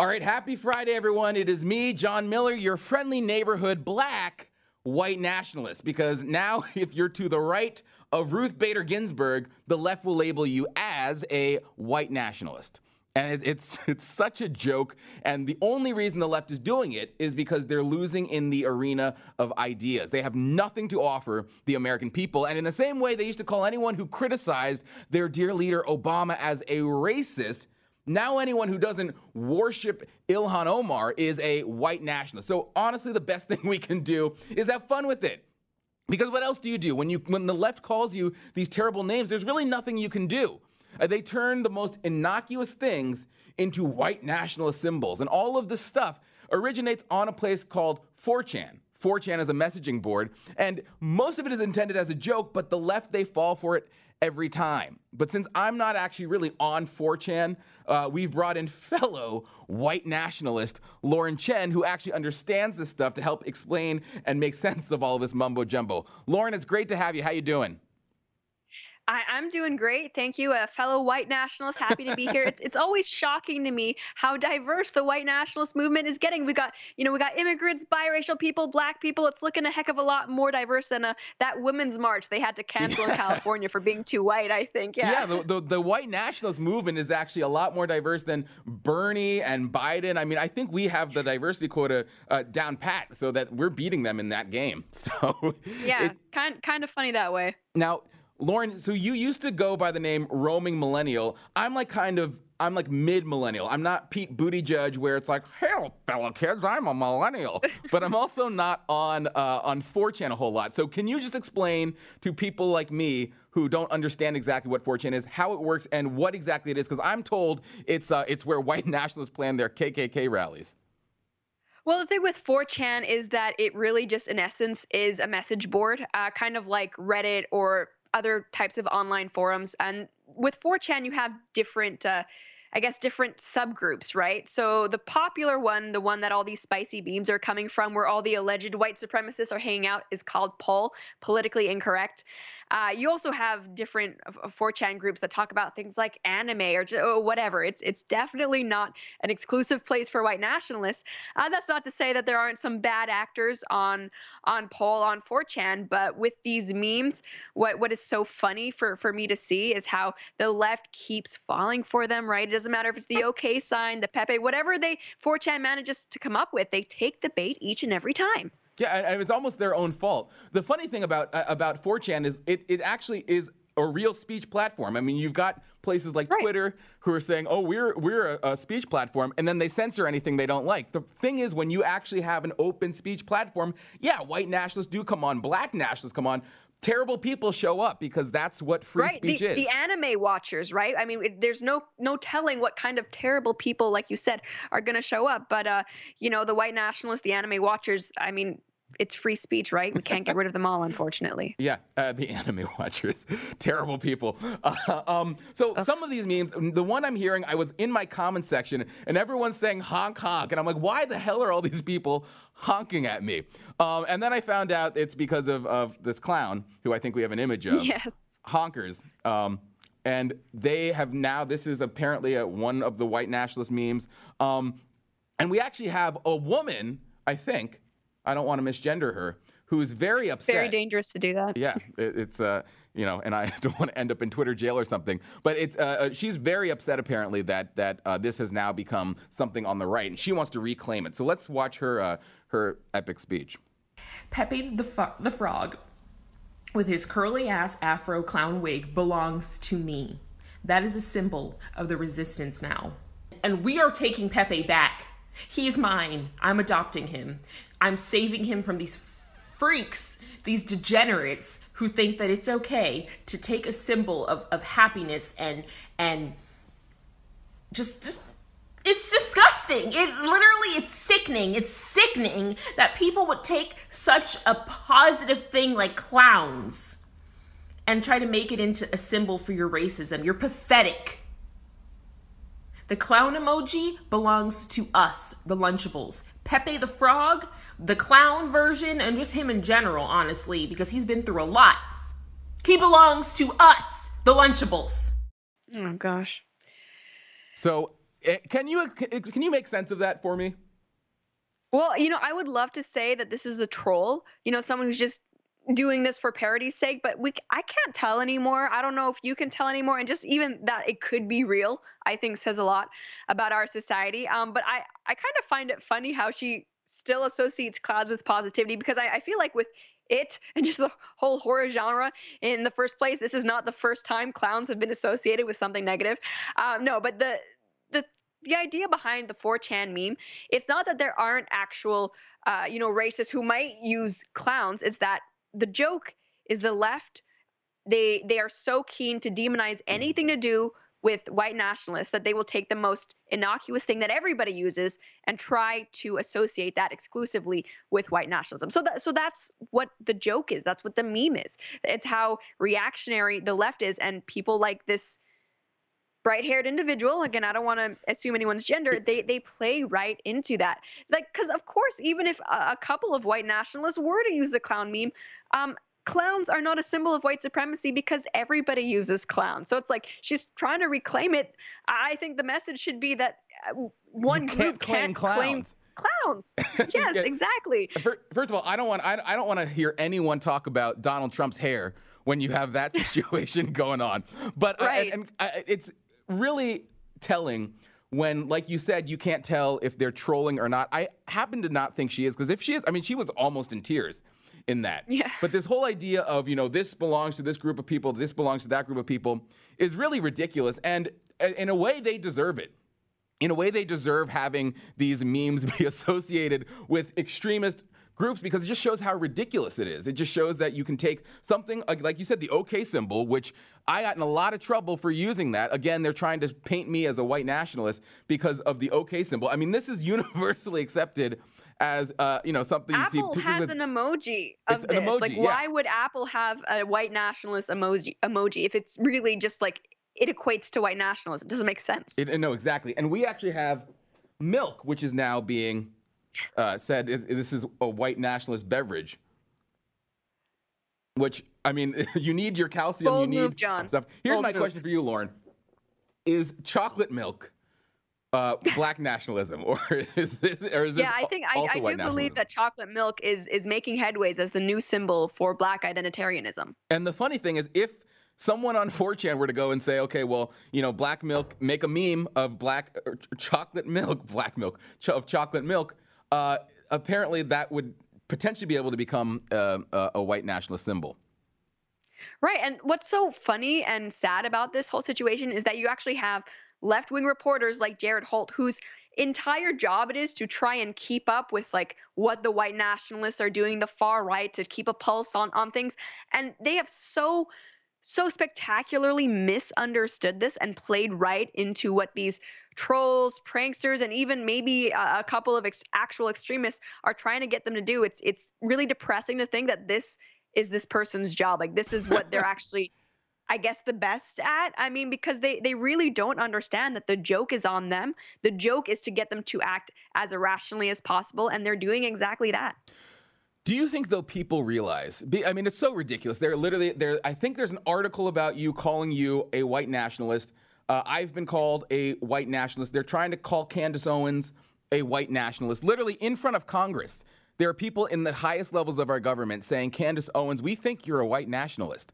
All right, happy Friday, everyone. It is me, Jon Miller, your friendly neighborhood black white nationalist. Because now, if you're to the right of Ruth Bader Ginsburg, the left will label you as a white nationalist. And it, it's it's such a joke. And the only reason the left is doing it is because they're losing in the arena of ideas. They have nothing to offer the American people. And in the same way they used to call anyone who criticized their dear leader Obama as a racist, now, anyone who doesn't worship Ilhan Omar is a white nationalist. So, honestly, the best thing we can do is have fun with it. Because what else do you do when you when the left calls you these terrible names? There's really nothing you can do. Uh, they turn the most innocuous things into white nationalist symbols, and all of this stuff originates on a place called 4chan. 4chan is a messaging board, and most of it is intended as a joke, but the left they fall for it every time. But since I'm not actually really on 4chan, uh, we've brought in fellow white nationalist Lauren Chen, who actually understands this stuff to help explain and make sense of all of this mumbo jumbo. Lauren, it's great to have you. How you doing? I, am doing great. Thank you, a fellow white nationalist. Happy to be here. It's it's always shocking to me how diverse the white nationalist movement is getting. We got you know we got immigrants, biracial people, black people. It's looking a heck of a lot more diverse than a, uh, that women's march they had to cancel yeah. in California for being too white. I think. Yeah. Yeah. The, the, the white nationalist movement is actually a lot more diverse than Bernie and Biden. I mean, I think we have the diversity quota uh, down pat, so that we're beating them in that game. So. Yeah. It, kind kind of funny that way. Now Lauren, so you used to go by the name roaming millennial. I'm like kind of I'm like mid millennial. I'm not Pete Buttigieg, where it's like, hell, fellow kids, I'm a millennial. but I'm also not on uh, on 4chan a whole lot. So can you just explain to people like me who don't understand exactly what 4chan is, how it works, and what exactly it is? Because I'm told it's uh, it's where white nationalists plan their KKK rallies. Well, the thing with 4chan is that it really just, in essence, is a message board, uh, kind of like Reddit or other types of online forums. And with 4chan, you have different, uh, I guess, different subgroups, right? So the popular one, the one that all these spicy beans are coming from, where all the alleged white supremacists are hanging out, is called POL, politically incorrect. Uh, you also have different uh, 4chan groups that talk about things like anime or, or, whatever. It's it's definitely not an exclusive place for white nationalists. Uh, that's not to say that there aren't some bad actors on on POL on 4chan, but with these memes, what what is so funny for for me to see is how the left keeps falling for them. Right? It doesn't matter if it's the OK sign, the Pepe, whatever they 4chan manages to come up with, they take the bait each and every time. Yeah, and it's almost their own fault. The funny thing about uh, about 4chan is it, it actually is a real speech platform. I mean, you've got places like right. Twitter who are saying, "Oh, we're we're a, a, speech platform," and then they censor anything they don't like. The thing is, when you actually have an open speech platform, yeah, white nationalists do come on, black nationalists come on. Terrible people show up because that's what free right. speech the, is. The anime watchers, right? I mean, it, there's no no telling what kind of terrible people, like you said, are going to show up. But uh, you know, the white nationalists, the anime watchers. I mean, it's free speech, right? We can't get rid of them all, unfortunately. Yeah, uh, the anime watchers, terrible people. Uh, um, so Ugh. some of these memes, the one I'm hearing, I was in my comment section, and everyone's saying honk honk, and I'm like, why the hell are all these people honking at me? Um, and then I found out it's because of, of this clown who I think we have an image of. Yes. Honkers. Um, and they have now. This is apparently a, one of the white nationalist memes. Um, and we actually have a woman, I think I don't want to misgender her, who is very upset. Very dangerous to do that. Yeah, it, it's uh, you know, and I don't want to end up in Twitter jail or something. But it's uh, uh, she's very upset apparently that that uh, this has now become something on the right, and she wants to reclaim it. So let's watch her uh, her epic speech. Pepe the fu- the frog, with his curly ass afro clown wig, belongs to me. That is a symbol of the resistance now, and we are taking Pepe back. He's mine. I'm adopting him. I'm saving him from these freaks, these degenerates who think that it's okay to take a symbol of, of happiness and and just it's disgusting. It literally it's sickening. It's sickening that people would take such a positive thing like clowns and try to make it into a symbol for your racism. You're pathetic. The clown emoji belongs to us, the Lunchables. Pepe the Frog, the clown version, and just him in general, honestly, because he's been through a lot. He belongs to us, the Lunchables. Oh, gosh. So Eh, can you can you make sense of that for me? Well, you know, I would love to say that this is a troll, you know, someone who's just doing this for parody's sake, but we I can't tell anymore. I don't know if you can tell anymore, and just even that it could be real, I think says a lot about our society. Um, but I I kind of find it funny how she still associates clouds with positivity because I, I feel like with it and just the whole horror genre in the first place, this is not the first time clowns have been associated with something negative. Um, no, but the the the idea behind the 4chan meme, it's not that there aren't actual, uh, you know, racists who might use clowns. It's that the joke is the left. They they are so keen to demonize hmm. anything to do with white nationalists that they will take the most innocuous thing that everybody uses and try to associate that exclusively with white nationalism. So that so that's what the joke is. That's what the meme is. It's how reactionary the left is and people like this bright-haired individual again i don't want to assume anyone's gender they they play right into that like because of course even if a, a, couple of white nationalists were to use the clown meme um, clowns are not a symbol of white supremacy because everybody uses clowns so it's like she's trying to reclaim it i think the message should be that uh, one can't group claim can't clowns. claim clowns yes exactly First of all, I don't want I, I don't want to hear anyone talk about Donald Trump's hair when you have that situation going on. But uh, Right. and, and uh, it's really telling when, like you said, you can't tell if they're trolling or not. I happen to not think she is because if she is, I mean, she was almost in tears in that. Yeah. But this whole idea of you know this belongs to this group of people, this belongs to that group of people, is really ridiculous. And uh, in a way, they deserve it in a way they deserve having these memes be associated with extremist groups because it just shows how ridiculous it is. It just shows that you can take something like, like you said, the OK symbol, which I got in a lot of trouble for using that. Again, they're trying to paint me as a white nationalist because of the OK symbol. I mean, this is universally accepted as uh, you know something you see Apple pictures has with- an emoji of this. like, emoji, yeah. why would Apple have a white nationalist emoji emoji if it's really just like it equates to white nationalism? It doesn't make sense. It, no, exactly. And we actually have milk, which is now being uh, said this is a white nationalist beverage. Which I mean, you need your calcium. Bold you need move, John. stuff. Here's Bold my move. question for you, Lauren: Is chocolate milk uh, black nationalism, or is this, or is this yeah, I think I, also I do believe nationalism? that chocolate milk is is making headways as the new symbol for black identitarianism. And the funny thing is, if someone on 4chan were to go and say, okay, well, you know, black milk, make a meme of black or ch- chocolate milk, black milk, ch- of chocolate milk, uh, apparently that would potentially be able to become uh, a, a white nationalist symbol. Right. And what's so funny and sad about this whole situation is that you actually have left wing reporters like Jared Holt, whose entire job it is to try and keep up with like what the white nationalists are doing, the far right, to keep a pulse on, on things. And they have so so spectacularly misunderstood this and played right into what these trolls, pranksters, and even maybe a, a couple of ex- actual extremists are trying to get them to do. It's it's really depressing to think that this is this person's job. Like this is what they're actually I guess the best at. I mean because they they really don't understand that the joke is on them. The joke is to get them to act as irrationally as possible and they're doing exactly that. Do you think though people realize? I mean, it's so ridiculous. They're literally there. I think there's an article about you calling you a white nationalist. Uh, I've been called a white nationalist. They're trying to call Candace Owens a white nationalist, literally in front of Congress. There are people in the highest levels of our government saying, Candace Owens, we think you're a white nationalist.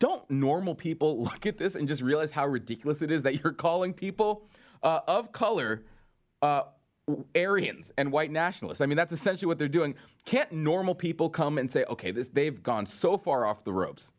Don't normal people look at this and just realize how ridiculous it is that you're calling people uh, of color uh, Aryans and white nationalists? I mean, that's essentially what they're doing. Can't normal people come and say, okay, this they've gone so far off the ropes?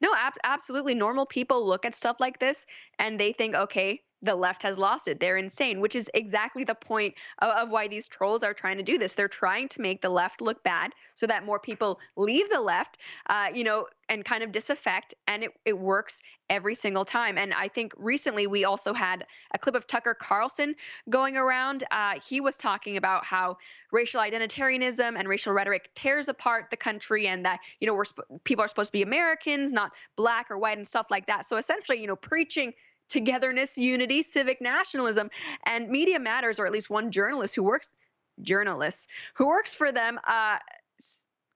No, ab- absolutely. Normal people look at stuff like this and they think, okay, the left has lost it. They're insane, which is exactly the point of, of why these trolls are trying to do this. They're trying to make the left look bad so that more people leave the left, uh, you know, and kind of disaffect. And it, it works every single time. And I think recently we also had a clip of Tucker Carlson going around. Uh, he was talking about how racial identitarianism and racial rhetoric tears apart the country and that, you know, we're people are supposed to be Americans, not black or white and stuff like that. So essentially, you know, preaching togetherness, unity, civic nationalism, and Media Matters, or at least one journalist who works journalists who works for them, uh,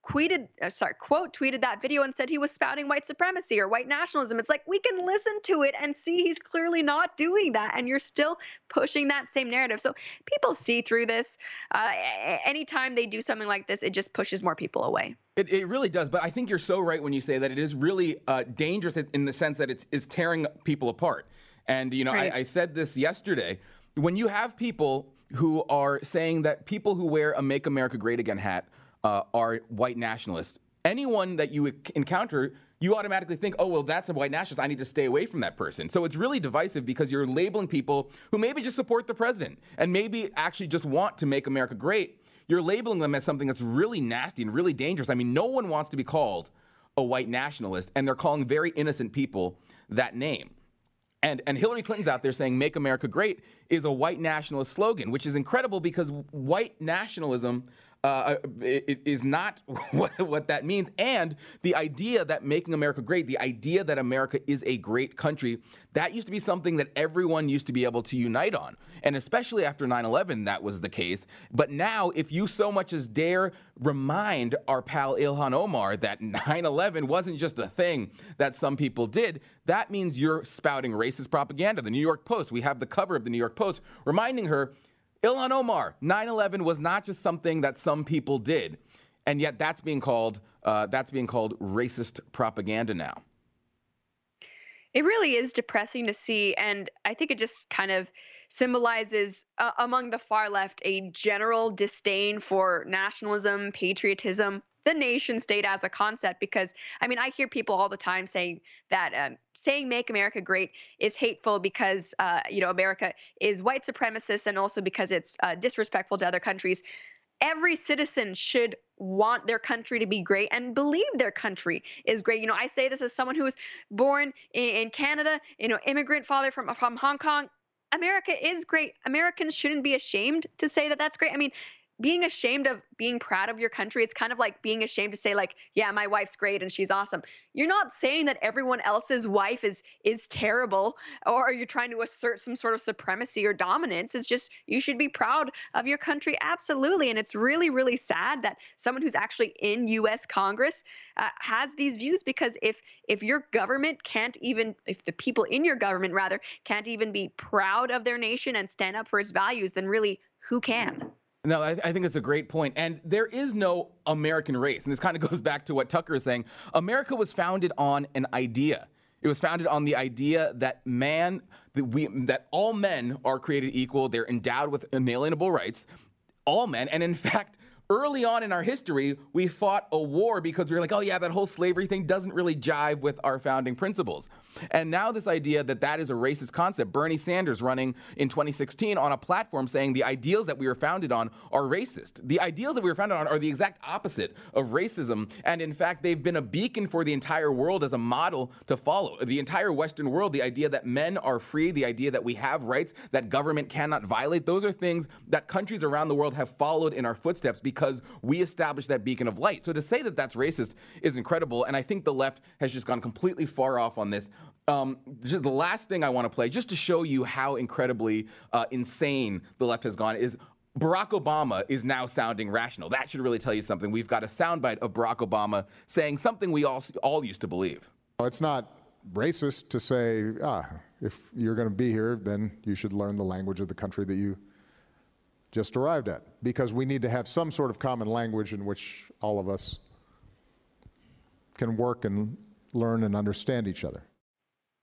tweeted, uh, sorry, quote tweeted that video and said he was spouting white supremacy or white nationalism. It's like we can listen to it and see he's clearly not doing that, and you're still pushing that same narrative. So people see through this. Uh, anytime they do something like this, it just pushes more people away. It, it really does, but I think you're so right when you say that it is really uh, dangerous in the sense that it's is tearing people apart. And you know, right. I, I said this yesterday. When you have people who are saying that people who wear a "Make America Great Again" hat uh, are white nationalists. Anyone that you encounter, you automatically think, oh, well, that's a white nationalist. I need to stay away from that person. So it's really divisive because you're labeling people who maybe just support the president and maybe actually just want to make America great. You're labeling them as something that's really nasty and really dangerous. I mean, no one wants to be called a white nationalist, and they're calling very innocent people that name. And, and Hillary Clinton's out there saying "Make America Great" is a white nationalist slogan, which is incredible because white nationalism uh, it is not what, what that means. And the idea that making America great, the idea that America is a great country, that used to be something that everyone used to be able to unite on. And especially after 9 11, that was the case. But now, if you so much as dare remind our pal Ilhan Omar that 9 11 wasn't just a thing that some people did, that means you're spouting racist propaganda. The New York Post, we have the cover of the New York Post reminding her Ilhan Omar, 9 11 was not just something that some people did. And yet that's being called, uh, that's being called racist propaganda now. It really is depressing to see. And I think it just kind of symbolizes uh, among the far left a general disdain for nationalism, patriotism, the nation state as a concept because i mean i hear people all the time saying that um, saying make america great is hateful because uh, you know america is white supremacist and also because it's uh, disrespectful to other countries every citizen should want their country to be great and believe their country is great. You know, I say this as someone who was born in, in, Canada, you know, immigrant father from from Hong Kong. America is great. Americans shouldn't be ashamed to say that that's great. I mean, being ashamed of being proud of your country it's kind of like being ashamed to say like yeah my wife's great and she's awesome. You're not saying that everyone else's wife is is terrible or you're trying to assert some sort of supremacy or dominance. It's just you should be proud of your country. Absolutely. And it's really really sad that someone who's actually in US Congress uh, has these views because if if your government can't even if the people in your government rather can't even be proud of their nation and stand up for its values then really who can no, I, I, think it's a great point. And there is no American race. And this kind of goes back to what Tucker is saying. America was founded on an idea. It was founded on the idea that man, that, we, that all men are created equal, they're endowed with inalienable rights, all men. And in fact, early on in our history, we fought a war because we were like, oh, yeah, that whole slavery thing doesn't really jive with our founding principles. And now, this idea that that is a racist concept, Bernie Sanders running in 2016 on a platform saying the ideals that we were founded on are racist. The ideals that we were founded on are the exact opposite of racism. And in fact, they've been a beacon for the entire world as a model to follow. The entire Western world, the idea that men are free, the idea that we have rights, that government cannot violate, those are things that countries around the world have followed in our footsteps because because we established that beacon of light. So to say that that's racist is incredible. And I think the left has just gone completely far off on this. Um, the last thing I want to play, just to show you how incredibly uh, insane the left has gone, is Barack Obama is now sounding rational. That should really tell you something. We've got a soundbite of Barack Obama saying something we all, all used to believe. Well, it's not racist to say, ah, if you're going to be here, then you should learn the language of the country that you just arrived at because we need to have some sort of common language in which all of us can work and learn and understand each other.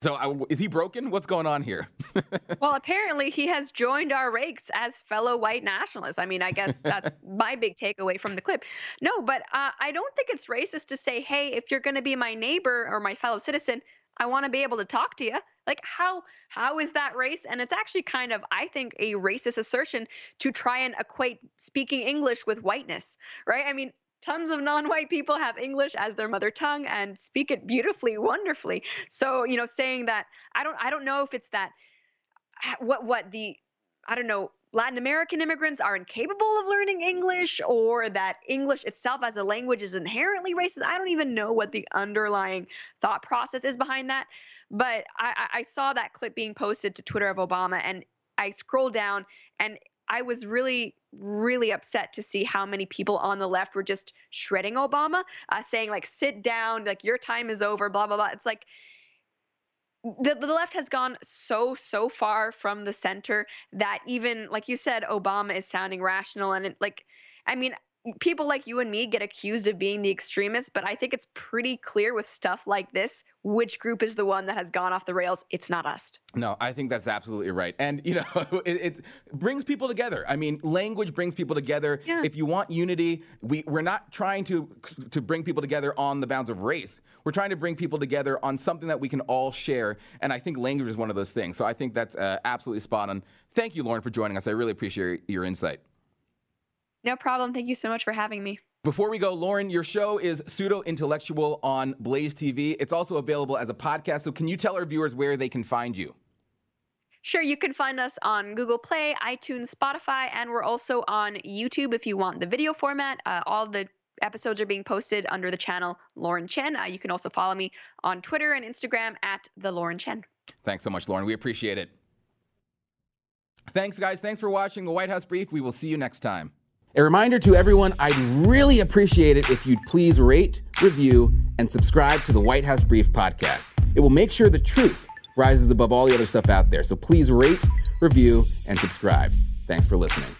So uh, is he broken? What's going on here? well, apparently he has joined our ranks as fellow white nationalists. I mean, I guess that's my big takeaway from the clip. No, but uh, I don't think it's racist to say, "Hey, if you're going to be my neighbor or my fellow citizen, I want to be able to talk to you." Like how how is that race? And it's actually kind of I think a racist assertion to try and equate speaking English with whiteness, right? I mean, tons of non-white people have English as their mother tongue and speak it beautifully, wonderfully. So, you know, saying that I don't I don't know if it's that ah, what what the I don't know Latin American immigrants are incapable of learning English or that English itself as a language is inherently racist. I don't even know what the underlying thought process is behind that. But I, I saw that clip being posted to Twitter of Obama, and I scrolled down, and I was really, really upset to see how many people on the left were just shredding Obama, uh, saying, like, sit down, like, your time is over, blah, blah, blah. It's like, the, the left has gone so so far from the center that even like you said obama is sounding rational and it, like i mean people like you and me get accused of being the extremists, but I think it's pretty clear with stuff like this which group is the one that has gone off the rails. It's not us. No, I think that's absolutely right. And, you know, it, it brings people together. I mean, language brings people together. Yeah. If you want unity, we, we're not trying to, to bring people together on the bounds of race. We're trying to bring people together on something that we can all share. And I think language is one of those things. So I think that's uh, absolutely spot on. Thank you, Lauren, for joining us. I really appreciate your insight. No problem. Thank you so much for having me. Before we go, Lauren, your show is Pseudo Intellectual on Blaze TV. It's also available as a podcast. So, can you tell our viewers where they can find you? Sure, you can find us on Google Play, iTunes, Spotify, and we're also on YouTube if you want the video format. Uh, all the episodes are being posted under the channel Lauren Chen. Uh, you can also follow me on Twitter and Instagram at the Lauren Chen. Thanks so much, Lauren. We appreciate it. Thanks, guys. Thanks for watching the White House Brief. We will see you next time. A reminder to everyone I'd really appreciate it if you'd please rate, review, and subscribe to the White House Brief podcast. It will make sure the truth rises above all the other stuff out there. So please rate, review, and subscribe. Thanks for listening.